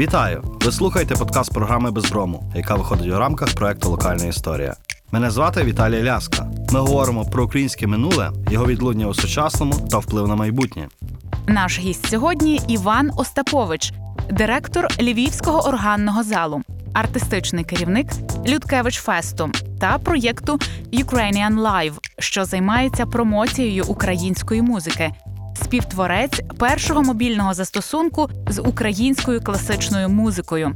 Вітаю! Ви слухаєте подкаст програми Безброму, яка виходить у рамках проекту Локальна історія. Мене звати Віталій Ляска. Ми говоримо про українське минуле, його відлуння у сучасному та вплив на майбутнє. Наш гість сьогодні Іван Остапович, директор Львівського органного залу, артистичний керівник Людкевич Фесту та проєкту Ukrainian Live, що займається промоцією української музики, співтворець першого мобільного застосунку з українською класичною музикою,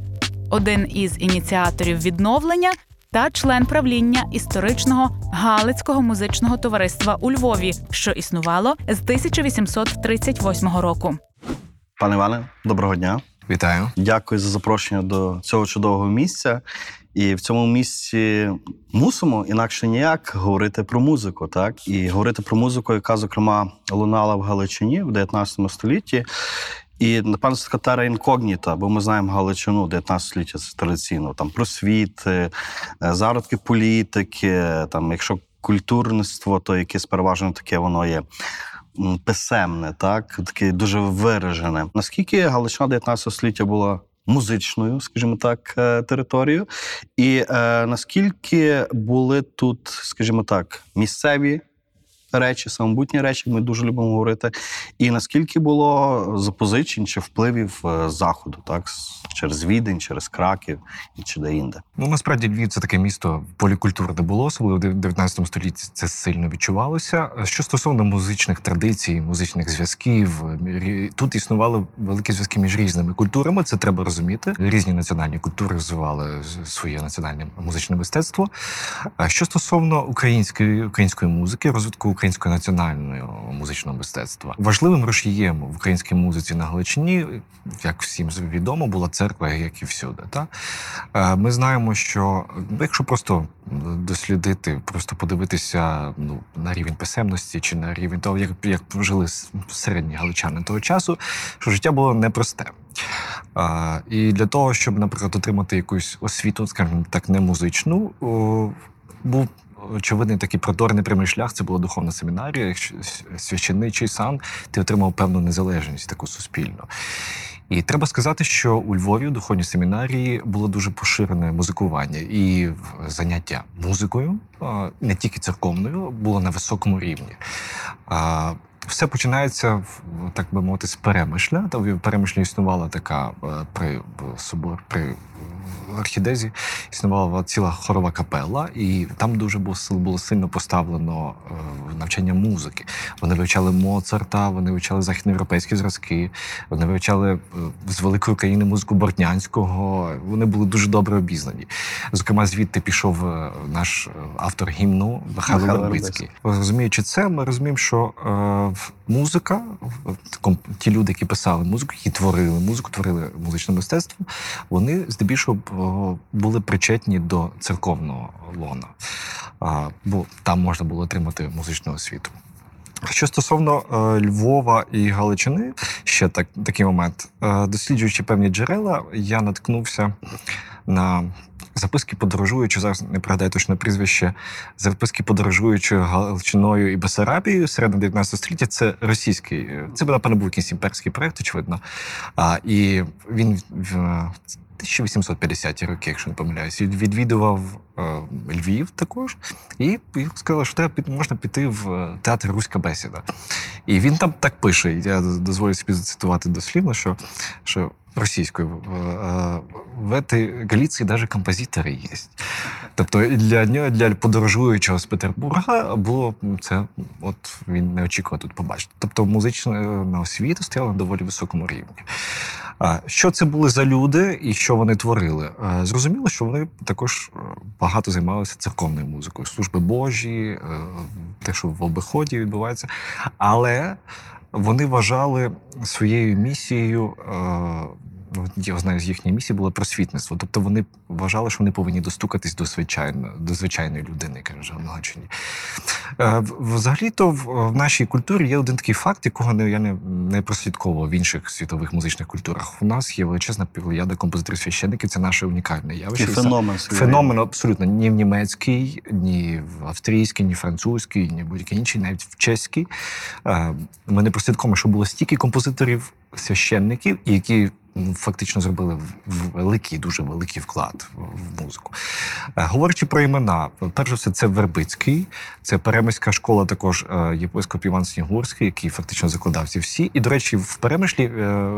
один із ініціаторів відновлення та член правління історичного Галицького музичного товариства у Львові, що існувало з 1838 року. Пане Іване, доброго дня. Вітаю. Дякую за запрошення до цього чудового місця. І в цьому місці мусимо інакше ніяк говорити про музику, так і говорити про музику, яка зокрема лунала в Галичині в 19 столітті. І напевно така тера інкогніта, бо ми знаємо Галичину 19 століття це традиційно там просвіт, е, зародки політики, там, якщо культурництво, то якесь переважно таке воно є. Писемне, так таке дуже виражене. Наскільки Галичина 19 століття була музичною, скажімо так, е, територією, і е, наскільки були тут, скажімо так, місцеві речі, самобутні речі, ми дуже любимо говорити, і наскільки було запозичень чи впливів е, заходу, так через Відень, через Краків і чи де інде. Ну насправді Львів це таке місто полікультурне було, особливо в 19 столітті це сильно відчувалося. Що стосовно музичних традицій, музичних зв'язків, тут існували великі зв'язки між різними культурами. Це треба розуміти. Різні національні культури розвивали своє національне музичне мистецтво. А Що стосовно української української музики, розвитку українського національного музичного мистецтва, важливим рушієм в українській музиці на Галичині, як всім відомо, була церква, як і всюди. Та? Е, Ми знаємо, що ну, якщо просто дослідити, просто подивитися ну, на рівень писемності чи на рівень того, як, як жили середні галичани того часу, що життя було непросте. А, і для того, щоб, наприклад, отримати якусь освіту, скажімо так, не музичну, був очевидний такий продорний прямий шлях. Це була духовна семінарія, якщо с- священичий сан, ти отримав певну незалежність таку суспільну. І треба сказати, що у Львові у духовній семінарії було дуже поширене музикування і заняття музикою, не тільки церковною, було на високому рівні. Все починається так би мовити з перемишля. Та в перемишлі існувала така е, при собор при архідезі, існувала ціла хорова капела, і там дуже було, було сильно поставлено е, навчання музики. Вони вивчали Моцарта, вони вивчали західноєвропейські зразки, вони вивчали е, з великої країни музику Бортнянського. Вони були дуже добре обізнані. Зокрема, звідти пішов е, наш автор гімну Михайло Вербицький. Розуміючи це, ми розуміємо, що музика, ті люди, які писали музику, які творили музику, творили музичне мистецтво, вони здебільшого були причетні до церковного лона, бо там можна було отримати музичну освіту. Що стосовно е, Львова і Галичини, ще так, такий момент. Е, досліджуючи певні джерела, я наткнувся на записки подорожуючи, зараз не пригадаю точно прізвище, записки подорожуючи Галичиною і Бесарабією середини 19 століття. Це російський, е, це напевно був якийсь імперський проект, очевидно. І він 1850-ті роки, якщо не помиляюсь, від- відвідував е, Львів також, і і сказали, що треба можна піти в е, театр Руська бесіда. І він там так пише, я дозволю собі зацитувати дослівно, що, що російською в, е, в этой Галіції навіть композитори є. Тобто для нього, для подорожуючого з Петербурга було це, от він не очікував тут побачити. Тобто музична освіта стояла на доволі високому рівні. Що це були за люди і що вони творили? Е, Зрозуміло, що вони також е, багато займалися церковною музикою, служби Божі, е, те, що в обиході відбувається. Але вони вважали своєю місією. Ну, Я знаю, з їхньої місії було просвітництво. Тобто вони вважали, що вони повинні достукатись до звичайної, до звичайної людини, каже в Галичині. Е, Взагалі-то в, в нашій культурі є один такий факт, якого я не, не прослідковував в інших світових музичних культурах. У нас є величезна плеяда композиторів священників, це наше унікальне явище. Са- феномен. Феномен абсолютно ні в німецький, ні в австрійський, ні французький, ні будь-який інший, навіть в чеський. Е, Ми не прослідкуємо, що було стільки композиторів священників, які фактично зробили великий, дуже великий вклад в- музику. Е, Говорячи про імена, перш за все, це Вербицький, це Перемиська школа, також е, єпископ Іван Снігурський, який фактично закладав ці всі. І, до речі, в Перемишлі е,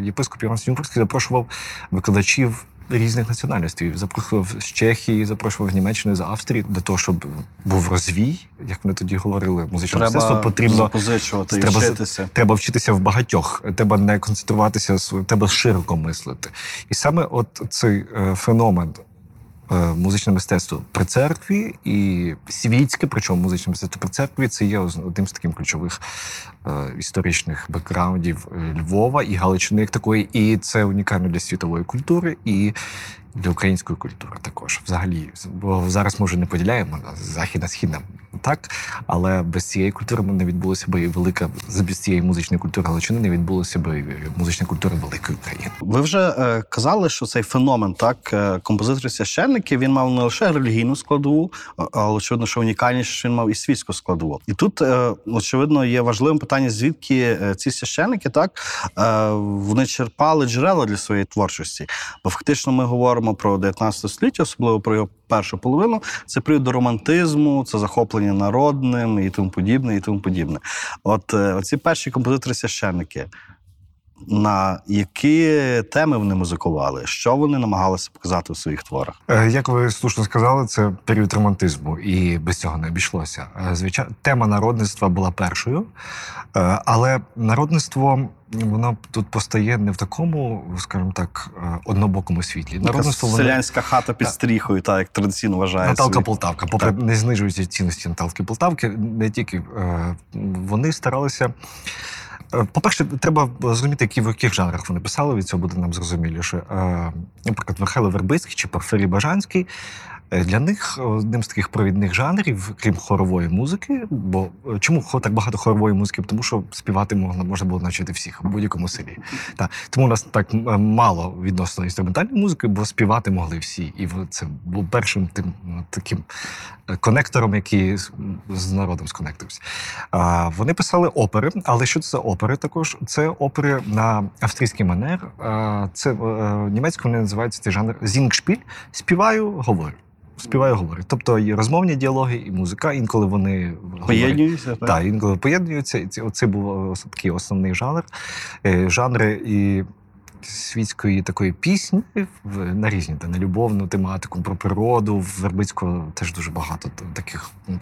єпископ Іван Снігурський запрошував викладачів. Різних національностей запрошував з Чехії, запрошував з Німеччини, з Австрії для того, щоб був розвій, як вони тоді говорили, музичне мистецтво потрібно позичувати, треба вчитися. Треба вчитися в багатьох, треба не концентруватися, треба широко мислити. І саме от цей е, феномен музичне мистецтво при церкві і світське, причому музичне мистецтво при церкві, це є одним з таких ключових е, історичних бекграундів е, Львова і Галичини як такої. І це унікально для світової культури і для української культури також. Взагалі, бо зараз ми вже не поділяємо на західна східна так, але без цієї культури не відбулося би і велика без цієї музичної культури Галичини не відбулося би музична культура великої України. Ви вже е, казали, що цей феномен, так, е, композитори священники, він мав не лише релігійну складову, але очевидно, що унікальніше, він мав і світську складову. І тут, е, очевидно, є важливим питання, звідки е, ці священники так е, вони черпали джерела для своєї творчості. Бо фактично ми говоримо про 19 століття, особливо про його першу половину. Це період до романтизму, це захоплення народним і тому подібне, і тому подібне. От е, оці перші композитори священники. На які теми вони музикували? Що вони намагалися показати у своїх творах? Е, Як ви слушно сказали, це період романтизму, і без цього не обійшлося. Е, Звичайно, тема народництва була першою, е, але народництво воно тут постає не в такому, скажімо так, однобокому світлі. Народництво воно селянська хата під стріхою, так як традиційно вважається. Наталка Полтавка, попри Так. не знижуються цінності Наталки Полтавки, не тільки вони старалися. По-перше, треба зрозуміти, які в яких жанрах вони писали, від цього буде нам зрозуміліше. Е, Наприклад, Михайло Вербицький чи Порфирій Бажанський. Е, Для них одним з таких провідних жанрів, крім хорової музики, бо е, чому так багато хорової музики? Тому що співати можна, можна було навчити всіх в будь-якому селі. Та. Тому у нас так мало відносно інструментальної музики, бо співати могли всі. І це був першим тим таким е, конектором, який з, народом сконектився. Вони писали опери, але що це за опери також? Це опери на австрійський манер. Це е, німецькою вони називаються цей жанр зінгшпіль. Співаю, говорю. Співаю, говорить. Тобто і розмовні діалоги, і музика, інколи вони. Поєднуються, так? Так, інколи поєднуються. І це- Оце був ос- такий основний жанр. Е, Жанри і світської такої пісні на різні, та на любовну тематику, про природу. В Вербицького теж дуже багато таких. ну,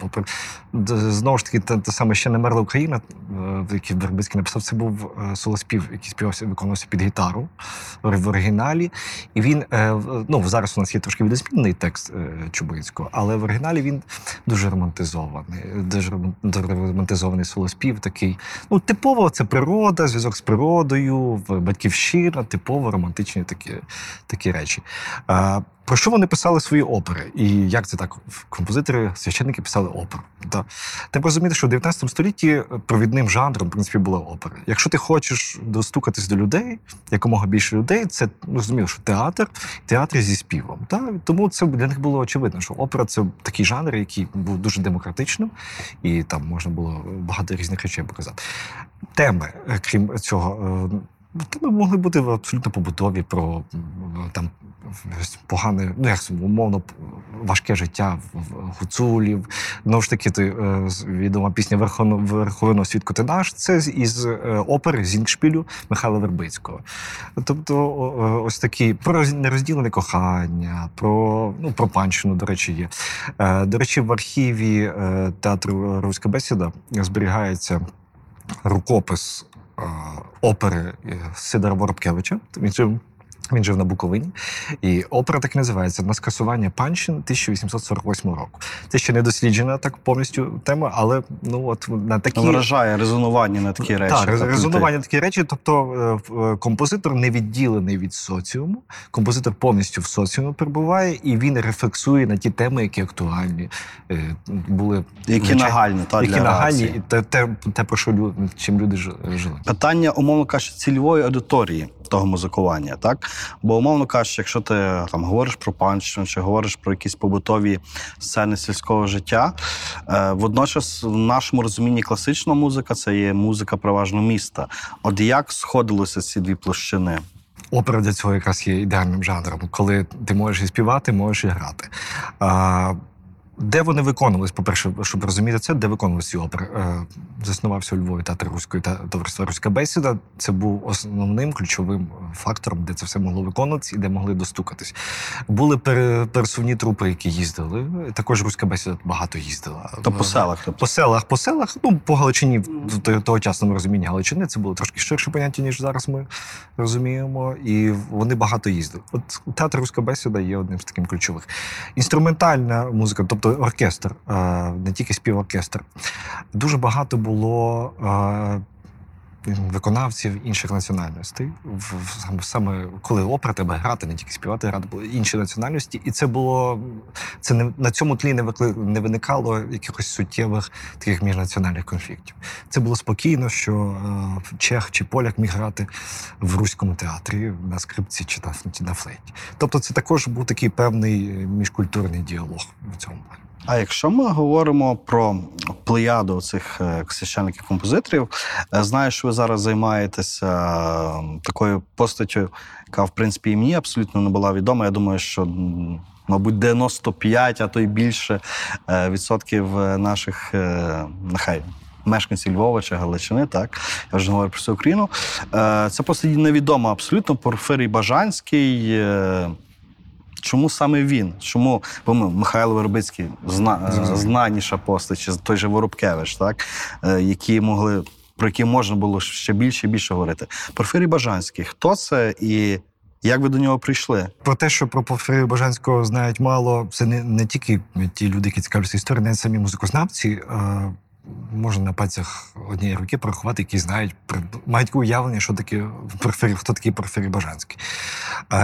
Знову ж таки, те, те саме ще не мерла Україна, е, який Вербицький написав. Це був е, солоспів, який співався, виконувався під гітару в оригіналі. І він е, ну зараз у нас є трошки відозмінений текст Чубинського, але в оригіналі він дуже романтизований. Дуже роман- романтизований солоспів, такий. Ну, типово це природа, зв'язок з природою, батьківщина, типово романтичні такі, такі речі. А, про що вони писали свої опери? І як це так? Композитори, священники писали оперу. Та треба розуміти, що в 19 столітті провідним жанром, в принципі, була опера. Якщо ти хочеш достукатись до людей, якомога більше людей, це ну, зрозуміло, що театр, театр зі співом. Та? Тому це для них було очевидно, що опера це такий жанр, який був дуже демократичним, і там можна було багато різних речей показати. Теми, е, крім цього, е, Теми могли бути абсолютно побутові про там погане, ну як умовно важке життя в- гуцулів. Знову ж таки, ти е, відома пісня Верховино свідку ти наш. Це із е, опери Зінгшпілю Михайла Вербицького. Тобто, ось такі про нерозділене кохання, про ну про панщину, до речі, є. Е, До речі, в архіві театру Руська бесіда зберігається рукопис опери е, Сидора Воробкевича. Він він жив на Буковині. І опера так і називається На скасування панщин 1848 року. Це ще не досліджена так повністю тема, але ну от на такі Вражає резонування на такі речі. так, Тобто, резонування такі речі. Тобто е, е, композитор не відділений від соціуму, композитор повністю в соціумі перебуває, і він рефлексує на ті теми, які актуальні е, були Які звичайно, нагальні, та, які для нагальні, і те, те, те, про що лю- чим люди жили. Питання, умовно кажучи, цільової аудиторії того музикування, так? Бо, умовно кажучи, якщо ти там говориш про панщину чи говориш про якісь побутові сцени сільського життя, е, водночас в нашому розумінні класична музика це є музика переважно міста. От як сходилися ці дві площини? опера для цього якраз є ідеальним жанром, коли ти можеш і співати, можеш і грати. Де вони виконувались, по-перше, щоб розуміти це, де виконувалися ці опери? Е, Заснувався у Львові театр руської та товариства Руська бесіда. Це був основним ключовим фактором, де це все могло виконуватися і де могли достукатись. Були пересувні трупи, які їздили. Також руська бесіда багато їздила. То по селах. Тобто. По селах, по селах, ну по Галичині, в то- тогочасному розумінні Галичини, це було трошки ширше поняття, ніж зараз ми розуміємо. І вони багато їздили. От театр руська бесіда є одним з таких ключових. Інструментальна музика, тобто оркестр, е, не тільки співоркестр. Дуже багато було. Виконавців інших національностей, В- саме- коли опера треба грати, не тільки співати, грати були інші національності, і це було це не на цьому тлі не викли, не виникало якихось суттєвих таких міжнаціональних конфліктів. Це було спокійно, що е, чех чи поляк міг грати в руському театрі на скрипці чи на, чи на флейті. Тобто, це також був такий певний е, міжкультурний діалог в цьому плані. А якщо ми говоримо про плеяду цих священників композиторів, е, знаю, що ви зараз займаєтеся е, такою постаттю, яка в принципі і мені абсолютно не була відома. Я думаю, що мабуть 95, а то й більше е, відсотків е, наших е, нехай. Мешканців Львова чи Галичини, так я вже говорю про всю Україну. Е, Це просто невідомо абсолютно. Порфирій Бажанський. Чому саме він? Чому бо ми, Михайло Вербицький зна, е, знаніша постать, чи той же Воробкевич, так? Е, які могли, про які можна було ще більше і більше говорити. Порфирій Бажанський, хто це і як ви до нього прийшли? Про те, що про Порфирія Бажанського знають мало, це не, не тільки ті люди, які цікавляться історією, навіть самі музикознавці. Можна на пальцях однієї руки порахувати, які знають, мають уявлення, що таке Порфирій, хто такий Порфирій Бажанський.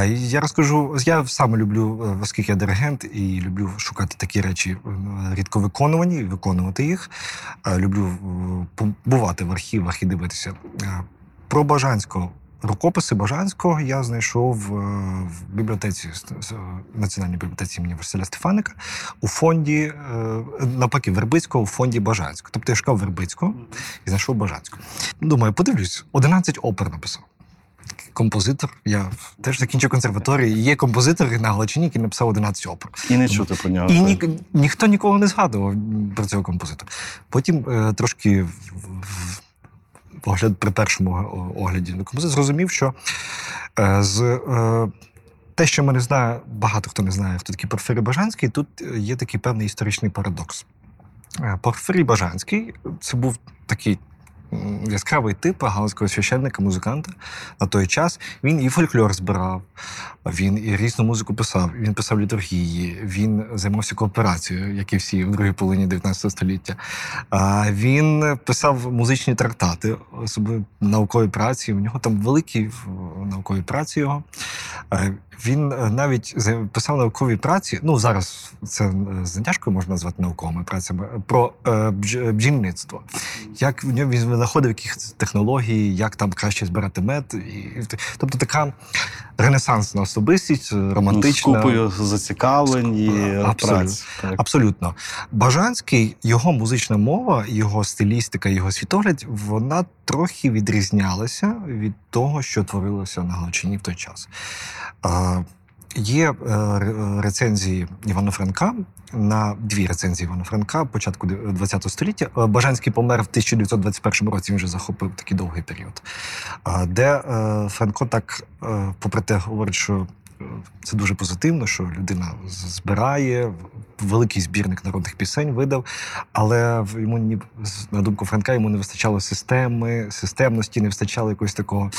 Я розкажу, я саме люблю, е, оскільки я диригент, і люблю шукати такі речі е, рідко виконувані, виконувати їх. Люблю е, побувати в архівах і дивитися. Про Бажанського. Рукописи Бажанського я знайшов в бібліотеці Національній бібліотеці імені Василя Стефаника у фонді, е, навпаки, Вербицького у фонді Бажанського. Тобто я шукав Вербицького і знайшов Бажанського. Думаю, подивлюсь, 11 опер написав. Композитор, я теж закінчив консерваторію. Є композитор на Галичині, який написав 11 опер. І не чути про нього. І ні, ніхто ніколи не згадував про цього композитора. Потім е, трошки в- в- огляд при першому огляді на композитор зрозумів, що е, з е, те, що ми не знаємо, багато хто не знає, хто такий Порфирій Бажанський, тут є такий певний історичний парадокс. Е, Порфирій Бажанський це був такий. Яскравий тип галицького священника, музиканта на той час. Він і фольклор збирав, він і різну музику писав. Він писав літургії, він займався кооперацією, як і всі в другій половині 19 століття. Він писав музичні трактати, особливо наукові праці. У нього там великі наукові праці його. Е, Він е, навіть писав наукові праці. Ну зараз це е, з натяжкою можна назвати науковими працями про е, бджільництво. Як в ньому він знаходив яких технологій, як там краще збирати мед. І, тобто така ренесансна особистість, Ну, з купою зацікавлень і Абсолютно. праць. Так. Абсолютно. Бажанський, його музична мова, його стилістика, його світогляд, вона трохи відрізнялася від того, що творилося на Галичині в той час. Є е, рецензії Івана Франка на дві рецензії Івана Франка початку ХХ століття. Е, Бажанський помер в 1921 році. Він вже захопив такий довгий період. Де е, Франко так, попри те, говорить, що це дуже позитивно, що людина збирає великий збірник народних пісень видав, але йому ні на думку Франка йому не вистачало системи, системності, не вистачало якогось такого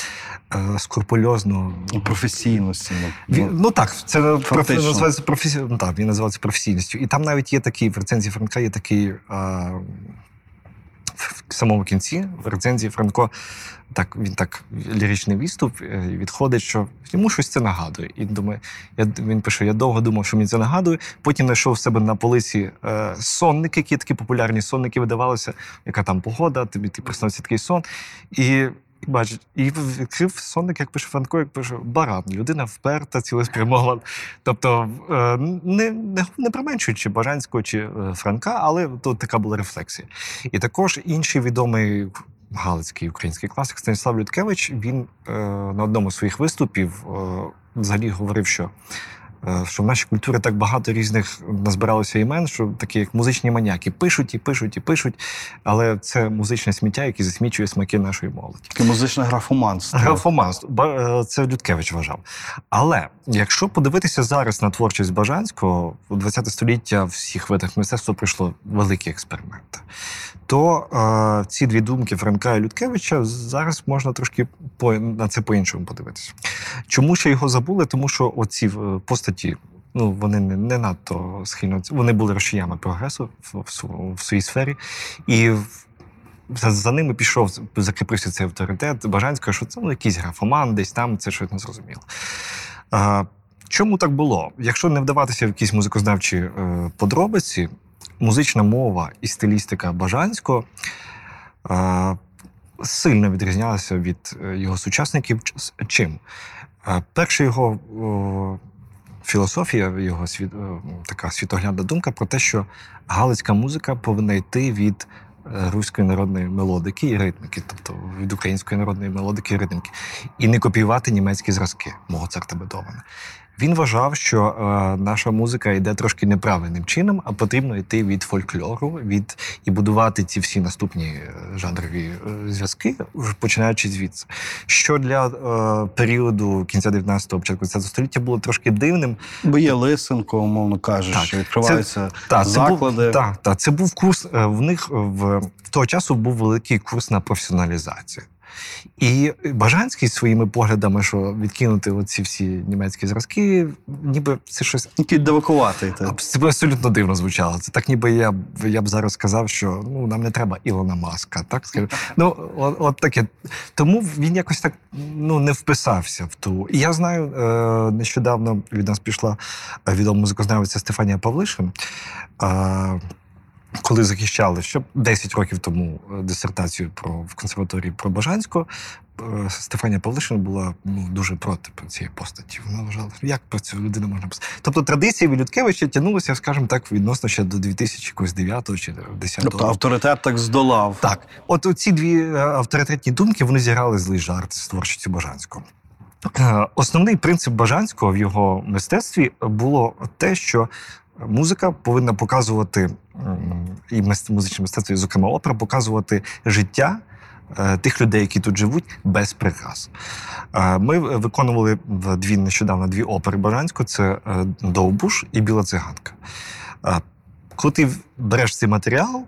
е, скрупульозного Професійності. ну, він, ну так, це називається професі... ну, так, він називається професійністю. І там навіть є такий в рецензії Франка, є такий а, в самому кінці в рецензії Франко. Так, він так ліричний відступ е, відходить, що йому щось це нагадує. І думає, я, він пише: я довго думав, що мені це нагадує. Потім знайшов в себе на полиці е, сонники, які такі популярні сонники видавалися, яка там погода, тобі ти приснувся такий сон. І бачить, і відкрив сонник, як пише Франко, як пише баран. Людина вперта, цілеспрямована. Тобто, е, не, не, не применшуючи Бажанського чи е, Франка, але тут така була рефлексія. І також інший відомий галицький український класик Станіслав Людкевич, він е, на одному з своїх виступів взагалі говорив, що, що в нашій культурі так багато різних назбиралося імен, що такі як музичні маніяки пишуть і пишуть і пишуть, але це музичне сміття, яке засмічує смаки нашої молоді. Таке музичне графоманство. Графоманство. Е, Це Людкевич вважав. Але якщо подивитися зараз на творчість Бажанського, у 20 століття всіх видах мистецтва пройшло великі експерименти. То е, ці дві думки Франка і Людкевича зараз можна трошки по, на це по-іншому подивитися. Чому ще його забули? Тому що оці е, постаті. Ну, вони не, не надто схильно. Вони були рушіями прогресу в, в, в своїй сфері. І за, за ними пішов, закріпився цей авторитет Бажанського, що це ну, якийсь графоман, десь там це щось не зрозуміло. А, чому так було? Якщо не вдаватися в якісь музикознавчі е, подробиці, музична мова і стилістика Бажанського е, сильно відрізнялася від е, його сучасників. Чим? Е, перше його філософія, його світ, е, така світоглядна думка про те, що галицька музика повинна йти від е, руської народної мелодики і ритмики, тобто від української народної мелодики і ритмики, і не копіювати німецькі зразки Моцарта Бетовена. Він вважав, що е, наша музика йде трошки неправильним чином, а потрібно йти від фольклору, від і будувати ці всі наступні е, жанрові е, зв'язки, починаючи звідси. Що для е, періоду кінця 19-го, початку 20 століття було трошки дивним, Бо є Лисенко, умовно кажучи, Так, відкриваються це був, заклади. так, так, це був курс. е, В них в, в того часу був великий курс на професіоналізацію. І Бажанський своїми поглядами, що відкинути оці всі німецькі зразки, ніби це щось Який девакуватий. це б абсолютно дивно звучало. Це так, ніби я я б зараз сказав, що ну нам не треба Ілона Маска. Так скажу. Ну от, от таке. Тому він якось так ну не вписався в ту. І я знаю, е, нещодавно від нас пішла е, відома музикознавиця Стефанія Павлишин. Коли захищали ще 10 років тому е, дисертацію про в консерваторії про Бажанського, е, Стефанія Павлишин була ну дуже проти цієї постаті. Вона вважала, як про цю людину можна писати. Тобто традиції від Людкевича тягнулися, скажімо так, відносно ще до 2009 чи 2010 Тобто авторитет так здолав. так, от ці дві е, авторитетні думки вони зіграли злий жарт з творчістю Бажанського. Основний принцип Бажанського в його мистецтві було те, що музика повинна показувати і музичне мистецтво, і, зокрема опера, показувати життя. е, Тих людей, які тут живуть, без прикрас. Е, Ми виконували в дві нещодавно дві опери Бажанського: це е, Довбуш і Біла циганка. Коли ти береш цей матеріал,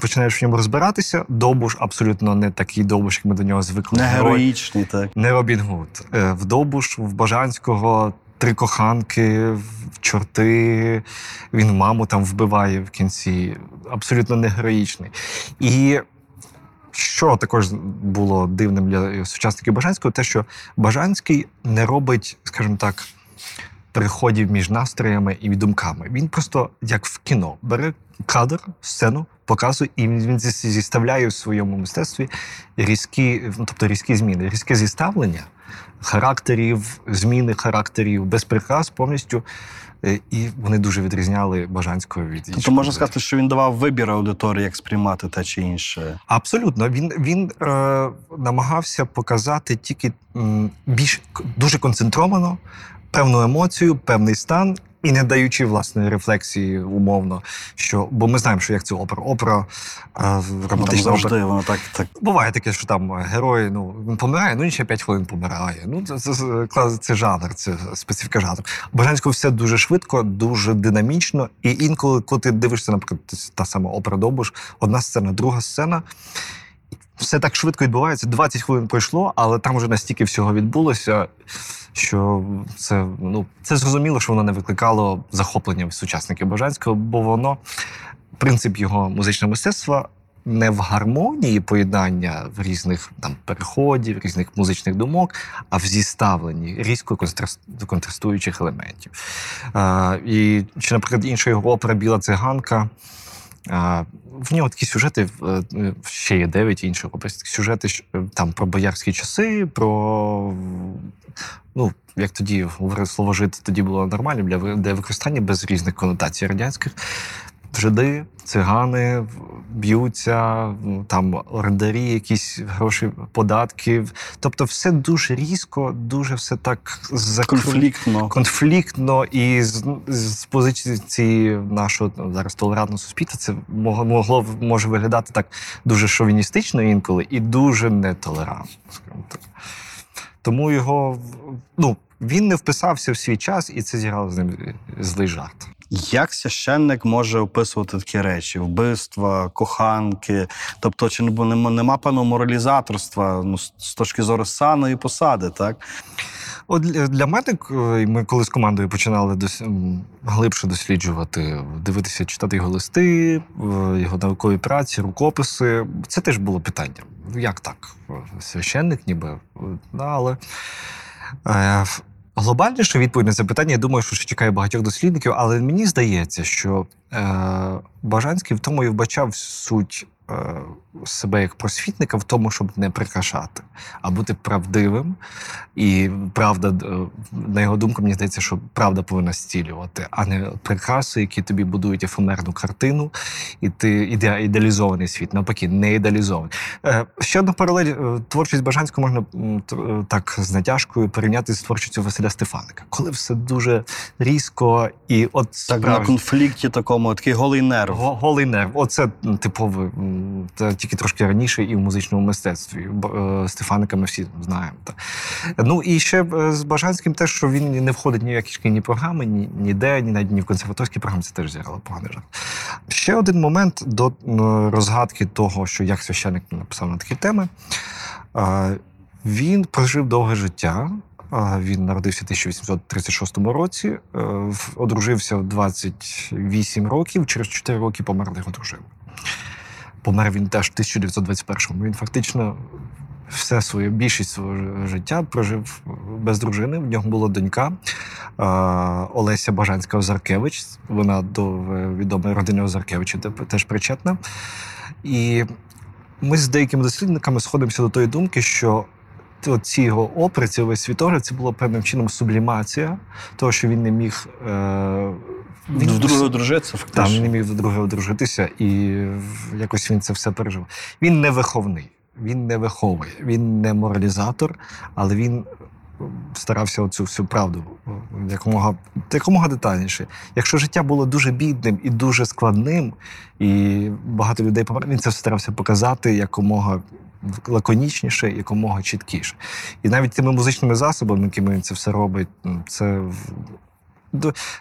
починаєш в ньому розбиратися. Довбуш абсолютно не такий довбуш, як ми до нього звикли. Не героїчний, так. не Робін Гуд. В Довбуш, в Бажанського три коханки, чорти. Він маму там вбиває в кінці. Абсолютно не героїчний. І що також було дивним для сучасників Бажанського, те, що Бажанський не робить, скажімо так, переходів між настроями і думками. Він просто, як в кіно, бере кадр, сцену, показує, і він зіставляє в своєму мистецтві різкі, ну, тобто різкі зміни, різке зіставлення характерів, зміни характерів, без прикрас повністю. Е, І вони дуже відрізняли Бажанського від інших Тобто можна сказати, що він давав вибір аудиторії, як сприймати те чи інше. Абсолютно, він, він е, намагався показати тільки м, більш дуже концентровано певну емоцію, певний стан. І не даючи власної рефлексії умовно, що бо ми знаємо, що як це опера. Опера е, Ну, романтична опера. завжди воно так, так Буває таке, що там герой ну він помирає, ну він ще 5 хвилин помирає. Ну це, це, це, це жанр, це специфіка жанру. Бажанського все дуже швидко, дуже динамічно. І інколи, коли ти дивишся, наприклад, та сама опера Довбуш, одна сцена, друга сцена. Все так швидко відбувається. 20 хвилин пройшло, але там вже настільки всього відбулося, що це ну це зрозуміло, що воно не викликало захоплення в сучасників Бажанського, бо воно принцип його музичного мистецтва не в гармонії поєднання в різних там переходів, різних музичних думок, а в зіставленні різко контраст- контрастуючих елементів. А, і чи, наприклад, інша його опера Біла циганка. В нього такі сюжети е, ще є дев'ять інших опер. Сюжети е, там про боярські часи, про ну, як тоді слово жити, тоді було ви- для використання без різних конотацій радянських. Жиди, цигани б'ються, там орендарі, якісь гроші, податки. Тобто, все дуже різко, дуже все так закру- Конфліктно. конфліктно, і з, з позиції нашого ну, зараз толерантного суспільства це могло, могло може виглядати так дуже шовіністично інколи і дуже нетолерантно. Тому його ну, він не вписався в свій час, і це зіграло з ним злий жарт. Як священник може описувати такі речі? Вбивства, коханки? Тобто, чи нема, нема певного моралізаторства ну, з точки зору сану і посади, так? От для мене, ми коли з командою починали дос... глибше досліджувати, дивитися, читати його листи, е, його наукові праці, рукописи, це теж було питання. Як так? Священник, ніби. Е, да, Але е, глобальніша відповідь на це питання, я думаю, що ще чекає багатьох дослідників, але мені здається, що е, Бажанський в тому і вбачав суть. е, Себе як просвітника в тому, щоб не прикрашати, а бути правдивим, і правда, е, на його думку, мені здається, що правда повинна зцілювати, а не прикраси, які тобі будують ефемерну картину, і ти іде, ідеалізований світ, навпаки, не ідеалізований. Е, ще одна паралель. е, Творчість Бажанського можна так з натяжкою порівняти з творчістю Василя Стефаника, коли все дуже різко і от Так, на конфлікті такому, такий голий нерв. Голий нерв. Оце та тільки трошки раніше і в музичному мистецтві. Е, Стефаника ми всі знаємо. Ну і ще е, з Бажанським те, що він не входить ні в які шкільні програми, ні, ніде, ні навіть ні в консерваторські програми, це теж зіграло поганий жарт. Ще один момент до розгадки того, що як священник написав на такі теми. Е, Він прожив довге життя. Він народився в 1836 році, одружився в 28 років, через 4 роки померла його дружина. Помер він теж в 1921-му. Він фактично все своє, більшість свого життя прожив без дружини. В нього була донька Олеся Бажанська Озаркевич. Вона до е, відомої родини Озаркевичів те- теж причетна. І ми з деякими дослідниками сходимося до тої думки, що ці його опери, ці весь світогляд, це було певним чином сублімація, того, що він не міг. Е, З другою дружиться, там фактично. він не міг вдруге одружитися, і якось він це все пережив. Він не виховний, він не виховує, він не моралізатор, але він е, старався оцю всю правду е, якомога, якомога детальніше. Якщо життя було дуже бідним і дуже складним, і багато людей помер, він це старався показати якомога. Лаконічніше, якомога чіткіше. І навіть тими музичними засобами, якими він це все робить, ну, це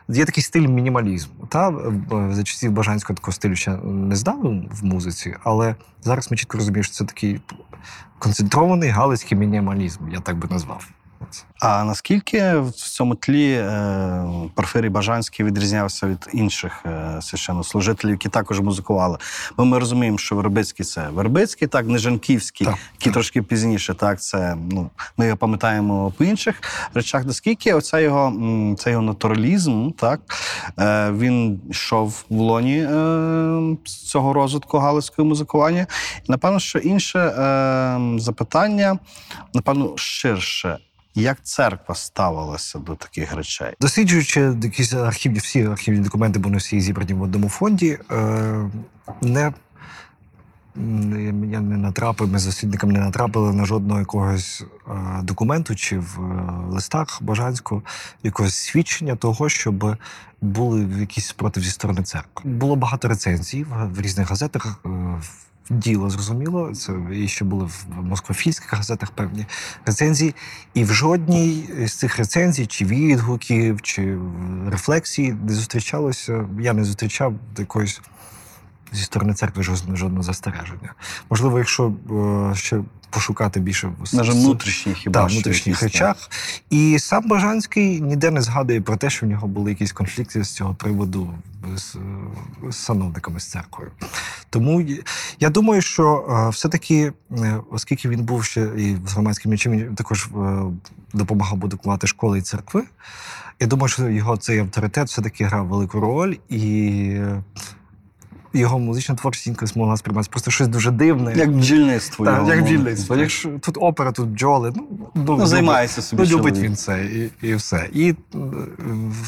Є такий стиль мінімалізму. Та за часів Бажанського такого стилю ще не знали в музиці, але зараз ми чітко розуміємо, що це такий концентрований галицький мінімалізм, я так би назвав. А наскільки в цьому тлі е, Порфирій Бажанський відрізнявся від інших е, священнослужителів, які також музикували? Бо ми розуміємо, що Вербицький це Вербицький, так, не Жанківський, Так, який так. трошки пізніше. Так, це ну ми його пам'ятаємо по інших речах. Наскільки оця його цей його натуралізм, так е, він йшов в лоні цього розвитку галицького музикування. І напевно, що інше запитання, напевно, ширше. Як церква ставилася до таких речей? Досліджуючи якісь архівні, всі архівні документи, бо вони всі зібрані в одному фонді, е, не, я не натрапив, ми з дослідниками не натрапили на жодного якогось е, документу чи в е, листах Бажанського якогось свідчення того, щоб були якісь спротив зі сторони церкви. Було багато рецензій в, різних газетах. в- Діло зрозуміло, це і ще були в москофільських газетах певні рецензії. І в жодній з цих рецензій, чи відгуків, чи рефлексій не зустрічалося. Я не зустрічав якоїсь зі сторони церкви жодного, застереження. Можливо, якщо е, ще пошукати більше в Навіть с- внутрішні хіба що внутрішніх речах. І сам Бажанський ніде не згадує про те, що в нього були якісь конфлікти з цього приводу з, з сановниками з церквою. Тому я думаю, що е, все-таки, е, оскільки він був ще і з громадським м'ячем, він також допомагав будувати школи і церкви. Я думаю, що його цей авторитет все-таки грав велику роль, і його музична творчість інколи могла сприйматися просто щось дуже дивне. Як бджільництво. Так, як бджільництво. Якщо тут опера, тут бджоли, ну, ну, Ну, займається собі. Ну, любить чоловік. він це і, і все. І е,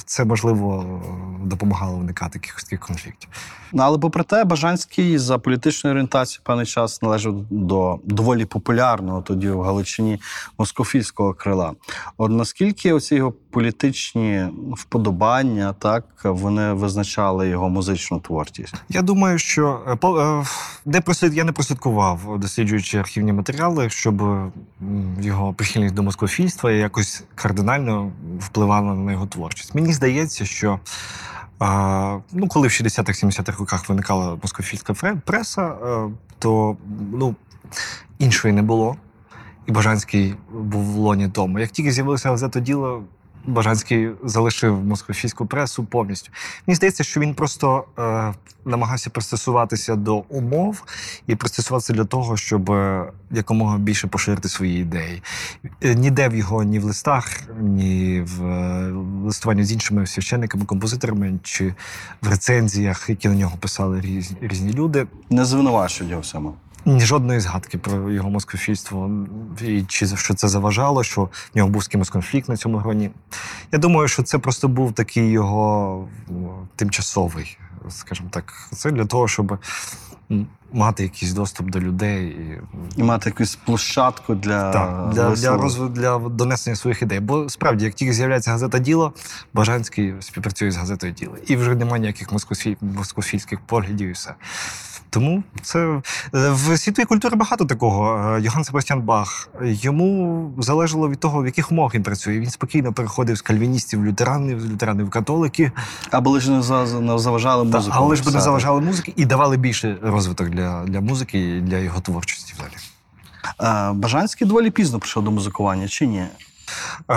це можливо допомагало уникати якихось таких конфліктів. Ну, але попри те, Бажанський за політичною орієнтацією певний час належав до доволі популярного тоді в Галичині москофільського крила. От наскільки оці його політичні вподобання, так вони визначали його музичну творчість? Я думаю, що е, е, не прослід, я не прослідкував, досліджуючи архівні матеріали, щоб його прихильність до москофільства якось кардинально впливала на його творчість. Мені здається, що ну, коли в 60-х-70-х роках виникала москофільська преса, е, то ну, іншої не було. І Бажанський був в лоні тому. Як тільки з'явилося газета діло, Бажанський залишив москофільську пресу повністю. Мені здається, що він просто е, намагався пристосуватися до умов і пристосуватися для того, щоб е, якомога більше поширити свої ідеї. Е, Ніде в його ні в листах, ні в е, листуванні з іншими священниками, композиторами чи в рецензіях, які на нього писали різні, різні люди, Не звинувачують його ні жодної згадки про його москофільство і чи що це заважало, що в нього був з кимось конфлікт на цьому гроні. Я думаю, що це просто був такий його тимчасовий, скажімо так. Це для того, щоб мати якийсь доступ до людей і І мати якусь площадку для, так, для, для, розв... для донесення своїх ідей. Бо справді, як тільки з'являється газета Діло, Бажанський співпрацює з газетою Діло. І вже немає ніяких москофіль... москофільських поглядів і все. Тому це е, в світовій культурі багато такого. Е, Йоганн Себастьян Бах йому залежало від того, в яких умовах він працює. Він спокійно переходив з кальвіністів в лютеранів, з лютеранів в католики, Аби лише не, за- не заважали та, музику. але ж би не заважали музики і давали більше розвиток для, для музики і для його творчості взагалі. Е, Бажанський доволі пізно прийшов до музикування, чи ні?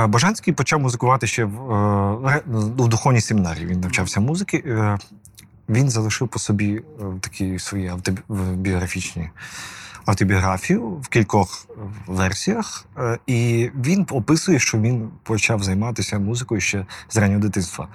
Бажанський почав музикувати ще в, е, ре- духовній семінарії. Він навчався музики. Він залишив по собі е, такі свої автобіографічні автобіографію в кількох е, версіях. Е, І він описує, що він почав займатися музикою ще з раннього дитинства.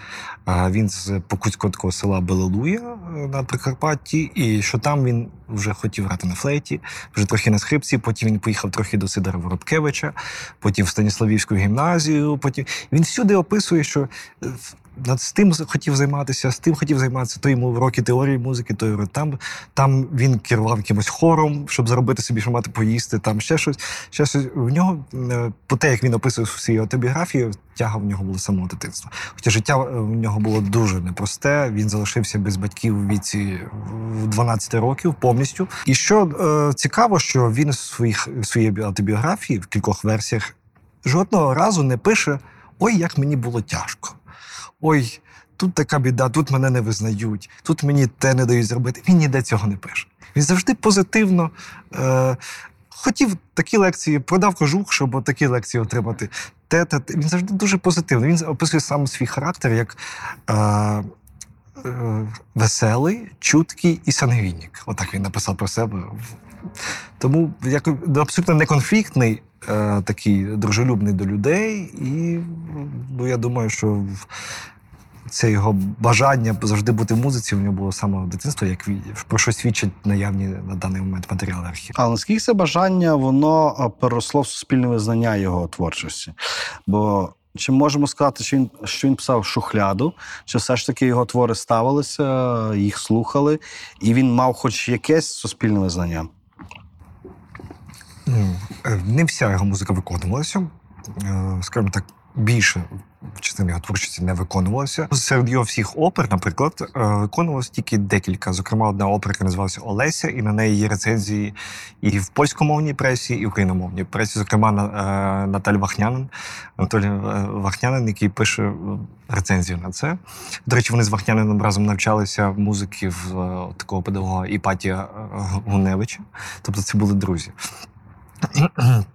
Він з Покутського села Белелуя на Прикарпатті, і що там він вже хотів грати на флейті, вже трохи на скрипці. Потім він поїхав трохи до Сидора Воробкевича, потім в Станіславівську гімназію. Потім він всюди описує, що з тим хотів займатися, з тим хотів займатися. То йому уроки теорії музики, то там. Там він керував якимось хором, щоб заробити собі, щоб мати поїсти. Там ще щось. Ще щось. В нього е, по те, як він описував в своїй автобіографії, тяга в нього була самого дитинства. Хоча життя е, в нього було дуже непросте. Він залишився без батьків у віці в 12 років повністю. І що е, цікаво, що він в своїх своїй автобіографії в кількох версіях жодного разу не пише: Ой, як мені було тяжко. Ой, тут така біда, тут мене не визнають, тут мені те не дають зробити. Він ніде цього не пише. Він завжди позитивно. Е, Хотів такі лекції, продав кожух, щоб такі лекції отримати. Те, те. Він завжди дуже позитивний. Він описує сам свій характер як е, е, веселий, чуткий і сангвінік. Отак він написав про себе. Тому як абсолютно неконфліктний, е, такий дружелюбний до людей, і ну, я думаю, що це його бажання завжди бути в музиці. У нього було з самого дитинства, як про що свідчать наявні на даний момент матеріали архіву. Але наскільки це бажання воно е, переросло в суспільне визнання його творчості? Бо чи можемо сказати, що він, що він писав шухляду, чи все ж таки його твори ставилися, їх слухали, і він мав хоч якесь суспільне визнання? Е, Не вся його музика виконувалася. Е, Скажімо так, більше частина його творчості не виконувалася. Серед його всіх опер, наприклад, е, виконувалось тільки декілька. Зокрема, одна опера, яка називалася Олеся, і на неї є рецензії і в польськомовній пресі, і в україномовній пресі. Зокрема, на- Наталь Вахнянин, Анатолій Вахнянин, який пише рецензію на це. До речі, вони з Вахнянином разом навчалися музики в такого педагога Іпатія Гуневича. Тобто це були друзі.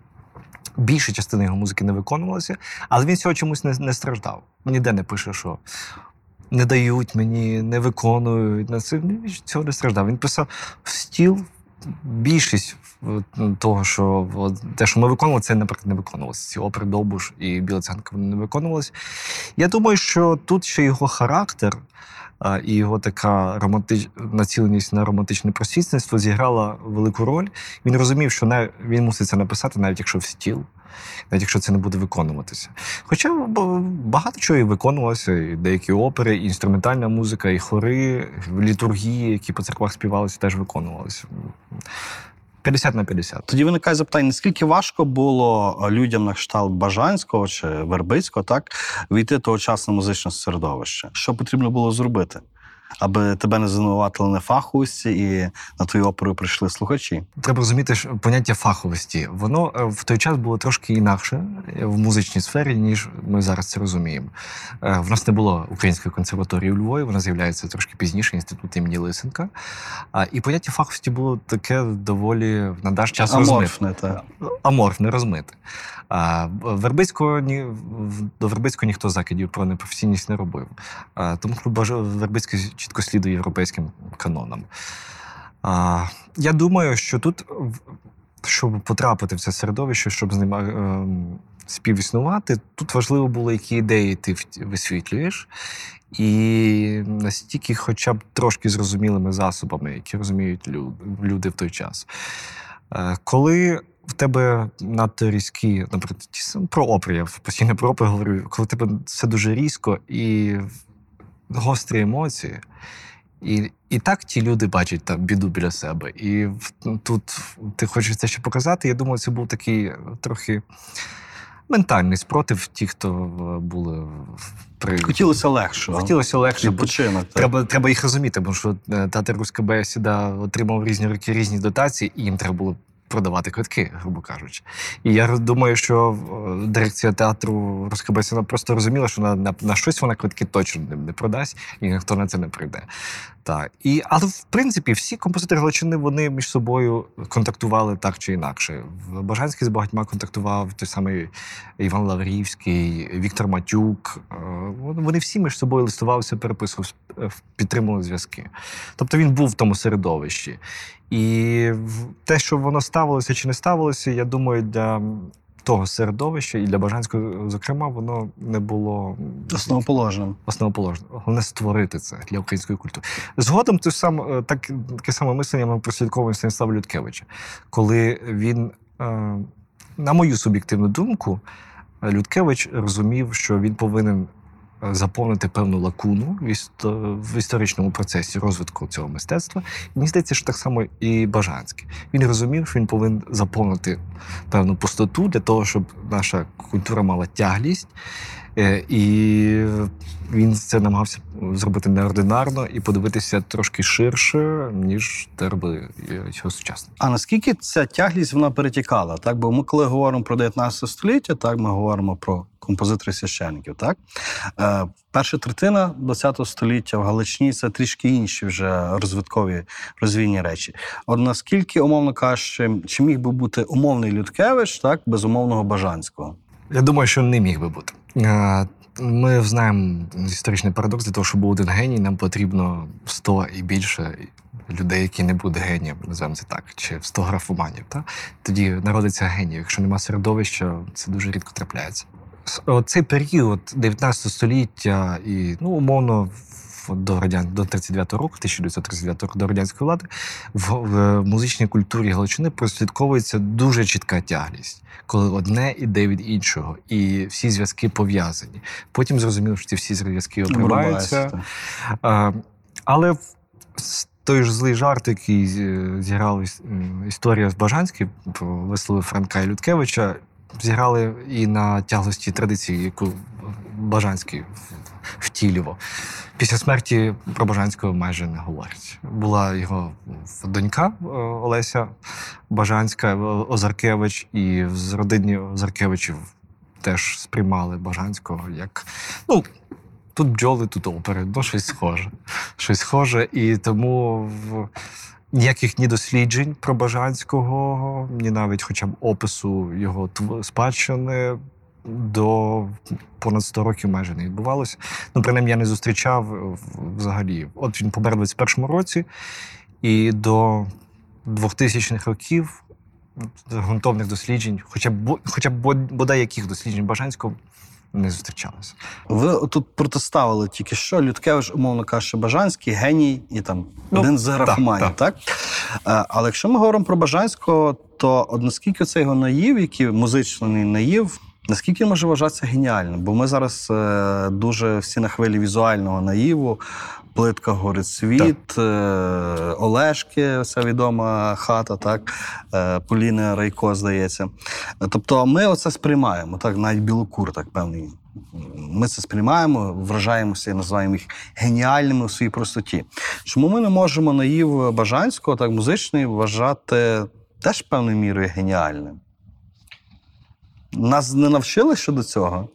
Більша частина його музики не виконувалася, але він цього чомусь не, не страждав. Ніде не пише, що не дають мені, не виконують. На це він цього не страждав. Він писав в стіл. Більшість е, того, що те, що ми виконували, це, наприклад, не виконувалося. Ці опери Довбуш і Біла Цянка вони не виконувалися. Я думаю, що тут ще його характер і його така романтич... націленість на романтичне просвітництво зіграла велику роль. Він розумів, що не... він мусить це написати, навіть якщо в стіл. навіть якщо це не буде виконуватися. Хоча багато чого і виконувалося, і деякі опери, і інструментальна музика, і хори, літургії, які по церквах співалися, теж виконувалися. 50 на 50. Тоді виникає запитання: наскільки важко було е, людям на кшталт Бажанського чи Вербицького так війти в тогочасне музичне середовище? Що потрібно було зробити, аби тебе не звинуватили нефаховості і на твою оперу прийшли слухачі? Треба розуміти що поняття фаховості. Воно е, в той час було трошки інакше е, в музичній сфері, ніж ми зараз це розуміємо. Е, В нас не було української консерваторії у Львові, вона з'являється трошки пізніше, інститут імені Лисенка. І поняття фаховості було таке доволі на наш час розмите. Аморфне, так. Аморфне, розмите. А, Вербицького, ні, до Вербицького ніхто закидів про непрофесійність не робив. А, тому Вербицький чітко слідує європейським канонам. А, я думаю, що тут, щоб потрапити в це середовище, щоб з ним е, співіснувати, тут важливо було, які ідеї ти висвітлюєш, і настільки, хоча б трошки зрозумілими засобами, які розуміють лю- люди в той час. Е, Коли в тебе надто різкі, наприклад, про опери, я постійно про опери говорю, коли в тебе все дуже різко і гострі емоції, і, і так ті люди бачать там біду біля себе. І ну, тут ти хочеш це ще показати. Я думаю, це був такий е, трохи ментальний спротив ті, хто е, були при Хотілося легшого. хотілося легше. так. Треба, треба їх розуміти, бо що е, театр Руська Бесіда отримав різні роки різні дотації, і їм треба було продавати квитки, грубо кажучи. І я думаю, що е, дирекція театру Руська вона просто розуміла, що на, на, на щось вона квитки точно не продасть, і ніхто на це не прийде. Так. І, але в принципі всі композитори Галичини вони між собою контактували так чи інакше. Бажанський з багатьма контактував той самий Іван Лаврівський, Віктор Матюк. Е, Вони всі між собою листувалися, переписували, е, підтримували зв'язки. Тобто він був в тому середовищі. І те, що воно ставилося чи не ставилося, я думаю, для того середовища і для Бажанського, зокрема, воно не було Основоположним. Основоположним. Головне створити це для української культури. Згодом ти сам, е, так, таке саме мислення ми прослідковуємо Станіслава Людкевича, коли він, е, на мою суб'єктивну думку, Людкевич розумів, що він повинен заповнити певну лакуну в, історичному процесі розвитку цього мистецтва. І мені здається, що так само і Бажанський. Він розумів, що він повинен заповнити певну пустоту для того, щоб наша культура мала тяглість. Е, І він це намагався зробити неординарно і подивитися трошки ширше, ніж те робили його сучасники. А наскільки ця тяглість вона перетікала? Так, бо ми, коли говоримо про 19 століття, так ми говоримо про композиторів священників. Так е, перша третина 20 століття в Галичині це трішки інші вже розвиткові розвійні речі. От наскільки, умовно кажучи, чи міг би бути умовний Людкевич, так без умовного Бажанського? Я думаю, що не міг би бути. Ми знаємо історичний парадокс, для того, щоб був один геній, нам потрібно 100 і більше людей, які не будуть генієм, називаємо це так, чи 100 графоманів. Та? Тоді народиться геній. Якщо нема середовища, це дуже рідко трапляється. Оцей Цей період 19 століття і, ну, умовно, до радян до 39-го року, 1939 року до радянської влади, в, в музичній культурі Галичини прослідковується дуже чітка тяглість, коли одне іде від іншого, і всі зв'язки пов'язані. Потім зрозуміло, що ці всі зв'язки обриваються. А, але той ж злий жарт, який з- зіграв історія з Бажанським про вислови Франка і Людкевича, зіграли і на тяглості традиції, яку Бажанський втілював. Після смерті про Бажанського майже не говорять. Була його донька е, Олеся Бажанська, е, Озаркевич, і з родині Озаркевичів теж сприймали Бажанського як ну, тут бджоли, тут опери, ну щось схоже. Щось схоже. І тому в... ніяких ні досліджень про Бажанського, ні навіть хоча б опису його спадщини до понад 100 років майже не відбувалося. Ну, принаймні, я не зустрічав взагалі. От він помер у 21-му році, і до 2000-х років ґрунтовних досліджень, хоча б, хоча б бо- бодай яких досліджень Бажанського не зустрічалося. Ви тут протиставили тільки що Людкевич, умовно кажучи, Бажанський, геній і там Ну, один з графоманів, так, так? Е, Але якщо ми говоримо про Бажанського, от наскільки цей його наїв, який музичний наїв, наскільки він може вважатися геніальним? Бо ми зараз е, дуже всі на хвилі візуального наїву. Плитка горить світ, е, Олешки, ця відома хата, так, е, Поліни Райко, здається. Тобто ми оце сприймаємо, так, навіть білокур, так певний. Ми це сприймаємо, вражаємося і називаємо їх геніальними у своїй простоті. Чому ми не можемо наїв Бажанського, так музичний, вважати теж певною мірою геніальним? Нас не навчили щодо цього?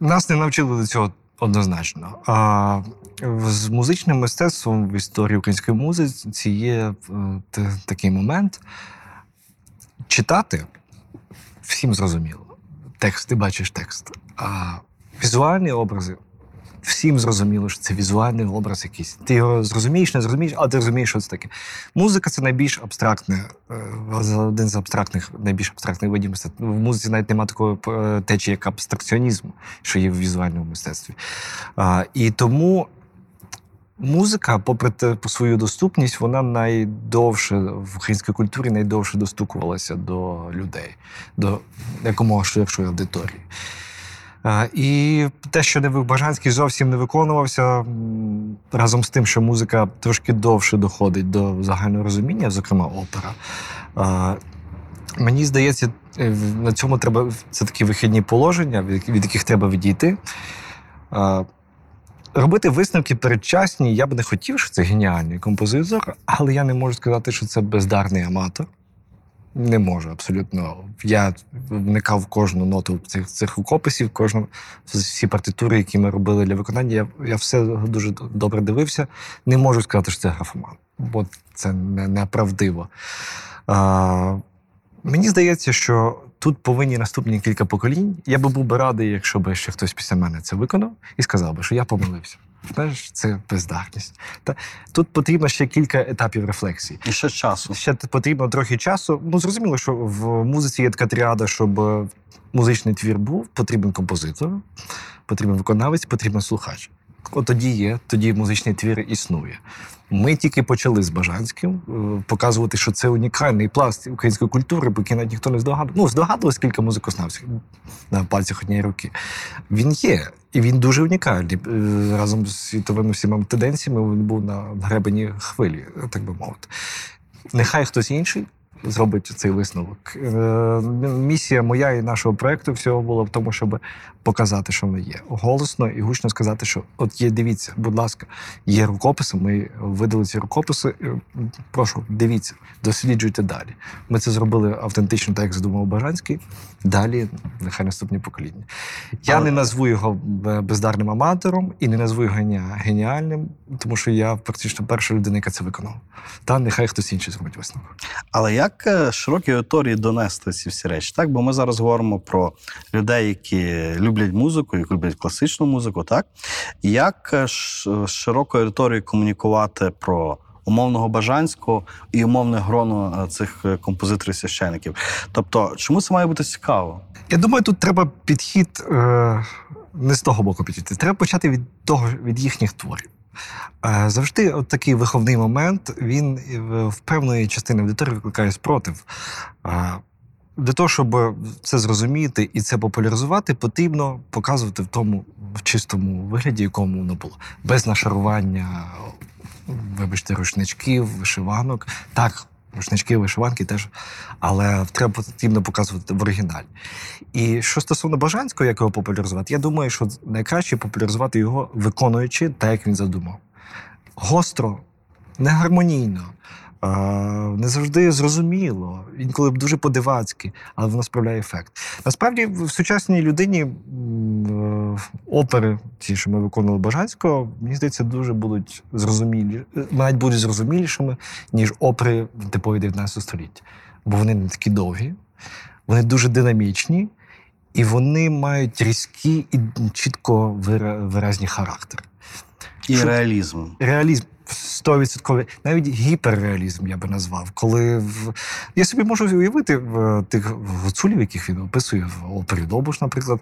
Нас не навчили до цього однозначно. А з музичним мистецтвом в історії української музиці є е, такий момент. Читати всім зрозуміло. Текст, ти бачиш текст. А візуальні образи всім зрозуміло, що це візуальний образ якийсь. Ти його зрозумієш, не зрозумієш, але ти розумієш, що це таке. Музика це найбільш абстрактне, е, один з абстрактних, найбільш абстрактних видів мистецтва. В музиці навіть немає такої е, течії, як абстракціонізм, що є в візуальному мистецтві. І тому музика, попри те, по свою доступність, вона найдовше в українській культурі найдовше достукувалася до людей, до якомога ширшої аудиторії. І те, що Невик Бажанський зовсім не виконувався, разом з тим, що музика трошки довше доходить до загального розуміння, зокрема опера. Мені здається, е, на цьому треба це такі вихідні положення, від яких треба відійти. Робити висновки передчасні я б не хотів, що це геніальний композитор, але я не можу сказати, що це бездарний аматор. Не можу абсолютно. Я вникав в кожну ноту цих, цих рукописів, кожну всі партитури, які ми робили для виконання. Я, я все дуже добре дивився. Не можу сказати, що це графоман, бо це не, неправдиво. А, мені здається, що тут повинні наступні кілька поколінь. Я би був би радий, якщо б ще хтось після мене це виконав і сказав би, що я помилився. Знаєш, це бездарність. Та тут потрібно ще кілька етапів рефлексії. І ще часу. Ще потрібно трохи часу. Ну, зрозуміло, що в музиці є така тріада, щоб е, музичний твір був, потрібен композитор, потрібен виконавець, потрібен слухач. От тоді є, тоді музичний твір існує. Ми тільки почали з Бажанським е, показувати, що це унікальний пласт української культури, поки навіть ніхто не здогадував. Ну, здогадувалось кілька музикознавців на пальцях однієї руки. Він є, і він дуже унікальний. Е, Разом з світовими всіма тенденціями він був на гребені хвилі, так би мовити. Нехай хтось інший зробить цей висновок. Е, Місія моя і нашого проекту всього була в тому, щоб показати, що воно є. Голосно і гучно сказати, що от є, дивіться, будь ласка, є рукописи. Ми видали ці рукописи. Е, Прошу, дивіться, досліджуйте далі. Ми це зробили автентично, так як задумав Бажанський. Далі нехай наступні покоління. Я Але- не назву його бездарним аматором і не назву його геніальним, тому що я практично перша людина, яка це виконав. Та нехай хтось інший зробить висновок. Але як е, широкій аудиторії донести ці всі речі? Так, бо ми зараз говоримо про людей, які люблять музику, які люблять класичну музику, так? Як е, з широкою аудиторією комунікувати про умовного бажанського і умовне гроно е, цих е, композиторів священиків? Тобто, чому це має бути цікаво? Я думаю, тут треба підхід е, не з того боку підійти. Треба почати від того, від їхніх творів. Е, завжди от такий виховний момент, він е, в- певної частини аудиторії викликає спротив. Е, для того, щоб це зрозуміти і це популяризувати, потрібно показувати в тому в чистому вигляді, якому воно було, без нашарування, вибачте, рушничків, вишиванок. Так, рушнички, вишиванки теж, але треба потрібно показувати в оригіналі. І що стосовно Бажанського, як його популяризувати, я думаю, що найкраще популяризувати його, виконуючи так, як він задумав. Гостро, негармонійно, не завжди зрозуміло, інколи дуже по-дивацьки, але воно справляє ефект. Насправді, в сучасній людині опери, ті, що ми виконували Бажанського, мені здається, дуже будуть зрозумілі, е, навіть будуть зрозумілішими, ніж опери типові 19 століття. Бо вони не такі довгі, вони дуже динамічні, і вони мають різкі і чітко виразні характери. І Що- реалізм. Реалізм 100%, навіть гіперреалізм я би назвав. Коли в... я собі можу уявити в тих гуцулів, яких він описує в опері Добуш, наприклад,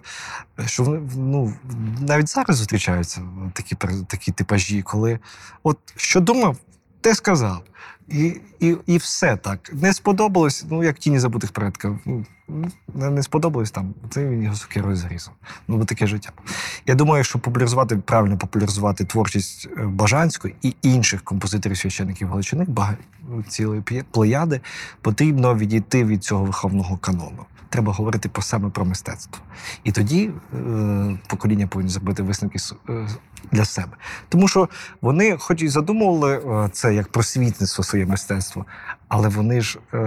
що вони ну, навіть зараз зустрічаються такі, такі типажі, коли от що думав, те сказав. І, і, і все так. Не сподобалось, ну як тіні забутих предків. Ну, Не, сподобалось там, це він його сокирою зрізав. Ну, бо таке життя. Я думаю, що популяризувати, правильно популяризувати творчість е, Бажанської і інших композиторів священиків Галичини, цілої плеяди, потрібно відійти від цього виховного канону. Треба говорити про саме про мистецтво. І тоді е, покоління повинні зробити висновки е, для себе. Тому що вони, хоч і задумували е, це як просвітництво своє мистецтво, але вони ж е,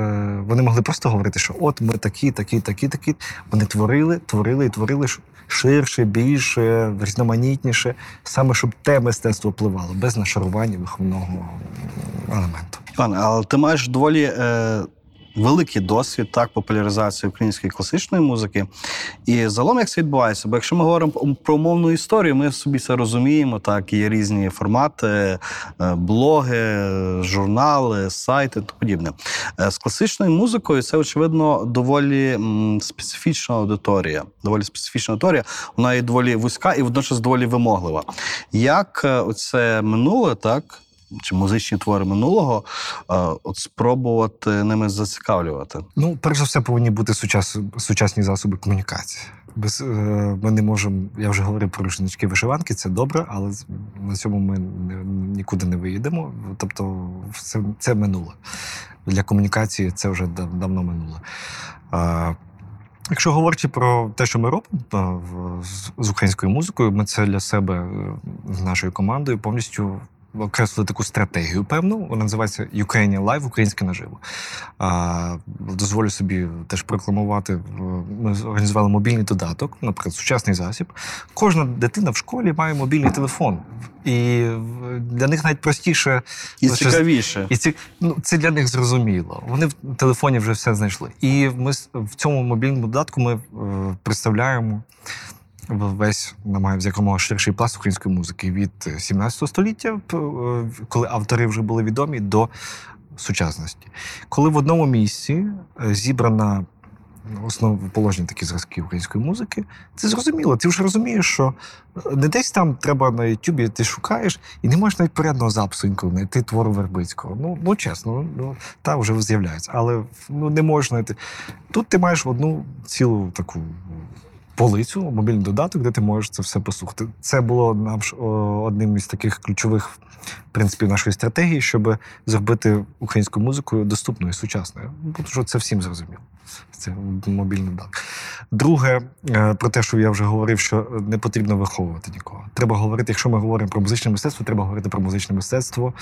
вони могли просто говорити, що от ми такі, такі, такі, такі. Вони творили, творили і творили ширше, більше, різноманітніше, саме щоб те мистецтво впливало, без нашарування виховного елементу. Іван, але ти маєш доволі е, великий досвід так популяризації української класичної музики. І загалом як це відбувається? Бо якщо ми говоримо про мовну історію, ми собі це розуміємо. Так, є різні формати, е, блоги, журнали, сайти та подібне. Е, З класичною музикою це очевидно доволі специфічна аудиторія. Доволі специфічна аудиторія. Вона є доволі вузька і водночас доволі вимоглива. Як е, оце минуле, так? Чи музичні твори минулого, от спробувати ними зацікавлювати. Ну, перш за все, повинні бути сучас, сучасні засоби комунікації. Без е, ми не можемо. Я вже говорив про рушнички вишиванки, це добре, але на цьому ми нікуди не виїдемо. Тобто, це, це минуле. Для комунікації це вже дав- давно минуле. А, Якщо говорити про те, що ми робимо з- з українською музикою, ми це для себе е, з нашою командою повністю окреслили таку стратегію певну. Вона називається Ukrainian Live, українське наживо. А, дозволю собі теж прокламувати. Ми організували мобільний додаток, наприклад, сучасний засіб. Кожна дитина в школі має мобільний телефон, і для них навіть простіше І щось- цікавіше. і ці, ну, це для них зрозуміло. Вони в телефоні вже все знайшли. І ми в цьому мобільному додатку ми е, представляємо весь намагаємося якомога ширший пласт української музики від е, 17 століття, е, коли автори вже були відомі, до сучасності. Коли в одному місці е, зібрана основоположні такі зразки української музики, це зрозуміло. Ти вже розумієш, що е, не десь там треба на Ютубі, ти шукаєш, і не можеш навіть порядного запису інколи знайти твору Вербицького. Ну, ну чесно, ну та вже з'являється. Але ну, не можеш знайти. Тут ти маєш одну цілу таку полицю, мобільний додаток, де ти можеш це все послухати. Це було одним із таких ключових принципів нашої стратегії, щоб зробити українську музику доступною сучасною. Ну, Тому що це всім зрозуміло. Це мобільний додаток. Друге, е, про те, що я вже говорив, що не потрібно виховувати нікого. Треба говорити, якщо ми говоримо про музичне мистецтво, треба говорити про музичне мистецтво.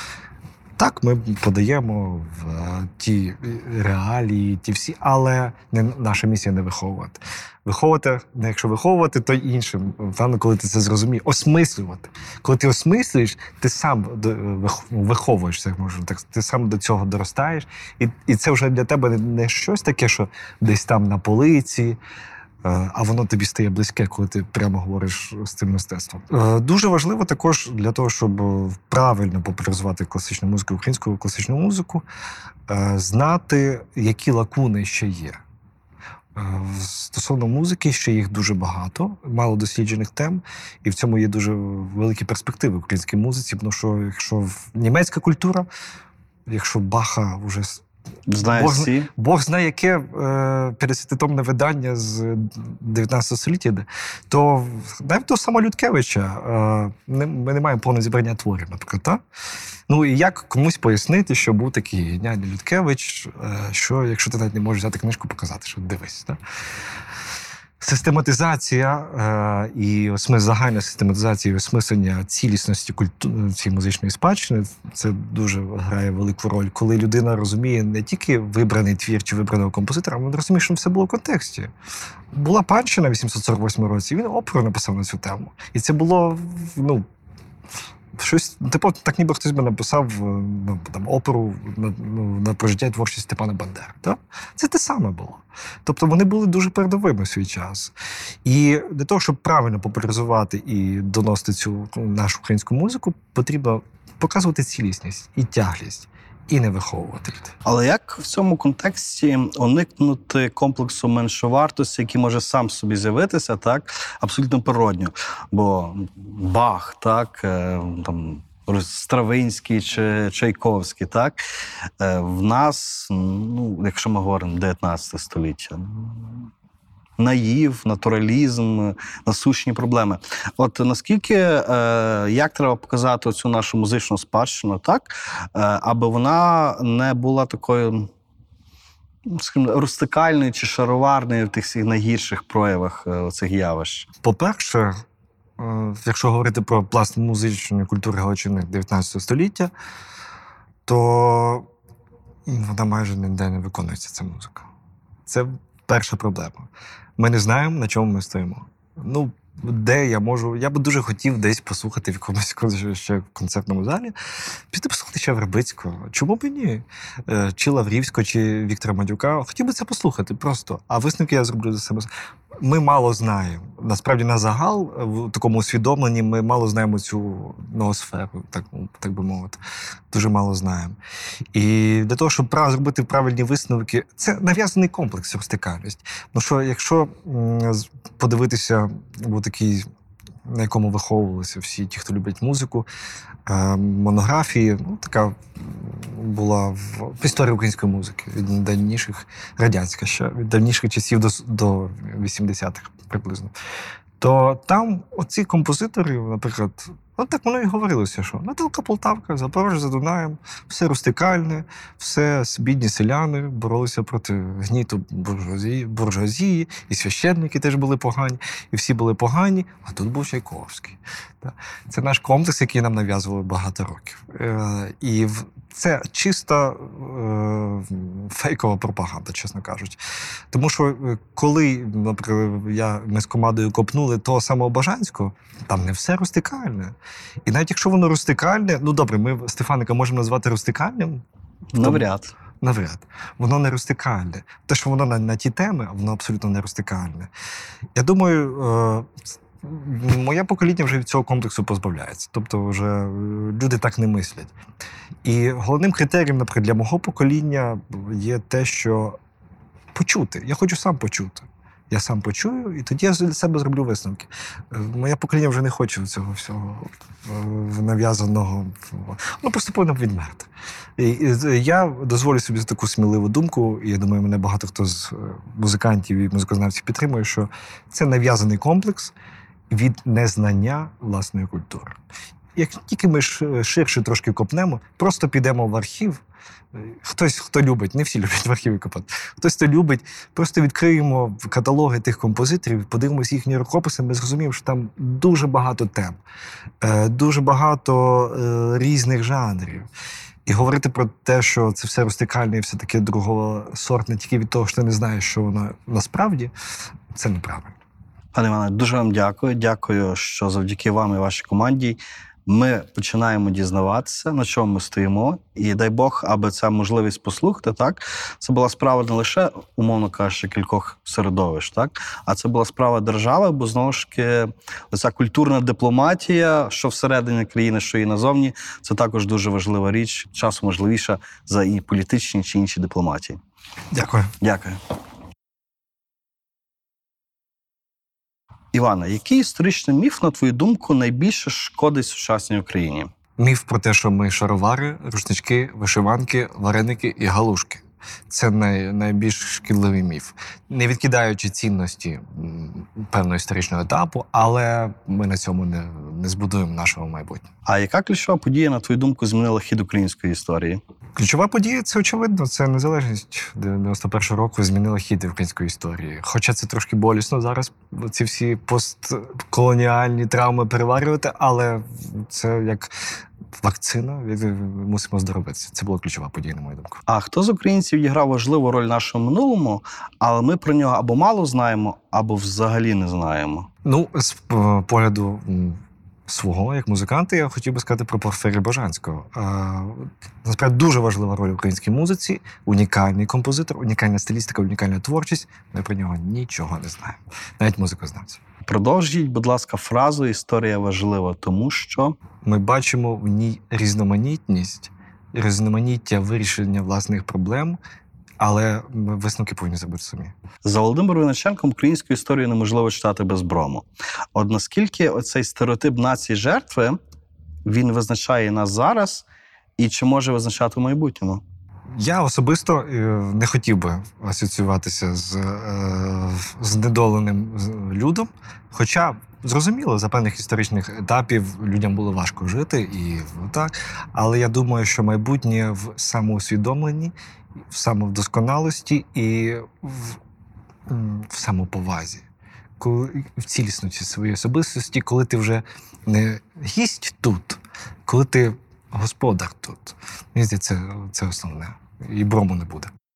Так, ми подаємо в е, ті реалії, ті всі, але не наша місія не виховувати. Виховувати, не якщо виховувати, то іншим. Певно, коли ти це зрозумієш, осмислювати. Коли ти осмислюєш, ти сам вих- ну, виховуєшся, можна так. Ти сам до цього доростаєш, і, і це вже для тебе не щось таке, що десь там на полиці. Е, А воно тобі стає близьке, коли ти прямо говориш з цим мистецтвом. Е, Дуже важливо також для того, щоб е, правильно популяризувати класичну музику, українську класичну музику, знати, які лакуни ще є. Стосовно музики, ще їх дуже багато, мало досліджених тем, і в цьому є дуже великі перспективи в українській музиці. Тому що якщо німецька культура, якщо Баха вже Знаєш Бог всі? Бог знає, яке е, 50-томне видання з 19 століття, йде, то навіть того самого Людкевича е, ми не маємо повного зібрання творів, наприклад. Та? Ну і як комусь пояснити, що був такий геніальний Людкевич, е, що якщо ти навіть не можеш взяти книжку, показати, що дивись. Та? Систематизація е, і осмис, загальна систематизація і осмислення цілісності культу, цієї музичної спадщини це дуже грає велику роль, коли людина розуміє не тільки вибраний твір чи вибраного композитора, а вона розуміє, що все було в контексті. Була панщина в 848 році, він оперу написав на цю тему. І це було ну, щось, типу, так ніби хтось би написав е, ну, там, оперу на, ну, на прожиття і творчість Степана Бандери. Так? Це те саме було. Тобто вони були дуже передовими в свій час. І для того, щоб правильно популяризувати і доносити цю нашу українську музику, потрібно показувати цілісність і тяглість, і не виховувати людей. Але як в цьому контексті уникнути комплексу меншовартості, який може сам собі з'явитися, так абсолютно природньо? Бо Бах, так е, там. Стравинський чи Чайковський, так? Е, В нас, ну, якщо ми говоримо 19 століття, наїв, натуралізм, насущні проблеми. От наскільки е, як треба показати цю нашу музичну спадщину, так, е, аби вона не була такою. Скажімо, рустикальною чи шароварною в тих всіх найгірших проявах е, цих явищ. По-перше, е, якщо говорити про пласт музичної культури Галичини 19 століття, то вона майже ніде не виконується ця музика. Це перша проблема. Ми не знаємо, на чому ми стоїмо. Ну, де я можу. Я би дуже хотів десь послухати в якомусь ще концертному залі, піти послухати ще Вербицького. Чому б ні? Е, Чи Лаврівського, чи Віктора Мадюка. Хотів би це послухати просто. А висновки я зроблю за себе. Ми мало знаємо. Насправді, на загал, е, в такому усвідомленні, ми мало знаємо цю ноосферу, так, так би мовити. Дуже мало знаємо. І для того, щоб зробити правильні висновки, це нав'язаний комплекс вертикальність. Ну що, якщо подивитися у такий, на якому виховувалися всі ті, хто люблять музику, монографії, ну, така була в, історії української музики від давніших радянська ще від давніших часів до, до 80-х приблизно. То там оці композитори, наприклад, ну так воно і говорилося, що Наталка Полтавка, Запорожжя за Дунаєм, все рустикальне, все бідні селяни боролися проти гніту буржуазії, буржуазії, і священники теж були погані, і всі були погані, а тут був Чайковський. Це наш комплекс, який нам нав'язували багато років. Е, і це чиста е, фейкова пропаганда, чесно кажучи. Тому що е, коли, наприклад, я, ми з командою копнули того самого Бажанського, там не все рустикальне. І навіть якщо воно рустикальне, ну добре, ми Стефаника можемо назвати рустикальним, Навряд. навряд. Воно не рустикальне. Те, що воно на, на ті теми, воно абсолютно не рустикальне. Я думаю, е, моє покоління вже від цього комплексу позбавляється. Тобто, вже е, люди так не мислять. І головним критерієм, наприклад, для мого покоління є те, що почути. Я хочу сам почути. Я сам почую, і тоді я для себе зроблю висновки. Е, Моє покоління вже не хоче цього всього е, нав'язаного. Воно просто повинно відмерти. І, я дозволю собі таку сміливу думку, і я думаю, мене багато хто з музикантів і музикознавців підтримує, що це нав'язаний комплекс від незнання власної культури. Як тільки ми ширше трошки копнемо, просто підемо в архів. е, Хтось, хто любить, не всі люблять в архіві копати, хтось, хто любить, просто відкриємо каталоги тих композиторів, подивимося їхні рукописи, ми зрозуміємо, що там дуже багато тем, е, дуже багато е, різних жанрів. І говорити про те, що це все рустикальне і все таке другосортне, тільки від того, що ти не знаєш, що воно насправді, це неправильно. Пане Іване, дуже вам дякую. Дякую, що завдяки вам і вашій команді ми починаємо дізнаватися, на чому ми стоїмо. І дай Бог, аби ця можливість послухати, так це була справа не лише, умовно кажучи, кількох середовищ, так а це була справа держави, бо знову ж таки, оця культурна дипломатія, що всередині країни, що і назовні, це також дуже важлива річ, часом важливіша за і політичні чи інші дипломатії. Дякую. Дякую. Івана, який історичний міф, на твою думку, найбільше шкодить сучасній Україні? Міф про те, що ми шаровари, рушнички, вишиванки, вареники і галушки. Це най, найбільш шкідливий міф, не відкидаючи цінності певного історичного етапу, але ми на цьому не, не збудуємо нашого майбутнього. А яка ключова подія, на твою думку, змінила хід української історії? Ключова подія це очевидно. Це незалежність 91-го року змінила хід української історії. Хоча це трошки болісно зараз. Ці всі постколоніальні травми переварювати, але це як вакцина. Мусимо здоровитися. Це була ключова подія, на мою думку. А хто з українців відіграв важливу роль в нашому минулому, але ми про нього або мало знаємо, або взагалі не знаємо? Ну, з погляду свого як музиканта, я хотів би сказати про Порфирія Бажанського. Е, Насправді дуже важлива роль в українській музиці, унікальний композитор, унікальна стилістика, унікальна творчість. Ми про нього нічого не знаємо. Навіть музикознавці. Продовжіть, будь ласка, фразу Історія важлива, тому що Ми бачимо в ній різноманітність, різноманіття вирішення власних проблем, але висновки повинні зробити самі. За Володимиром Винниченком українську історію неможливо читати без брому. От наскільки оцей стереотип нації жертви він визначає нас зараз, і чи може визначати в майбутньому? Я особисто е, не хотів би асоціюватися з, е, з недоленим з- людом. Хоча, зрозуміло, за певних історичних етапів людям було важко жити і так. Але я думаю, що майбутнє в самоусвідомленні, в самовдосконалості і в, в самоповазі. Коли в цілісності своєї особистості, коли ти вже не гість тут, коли ти господар тут. Мені здається, це основне. І брому не буде.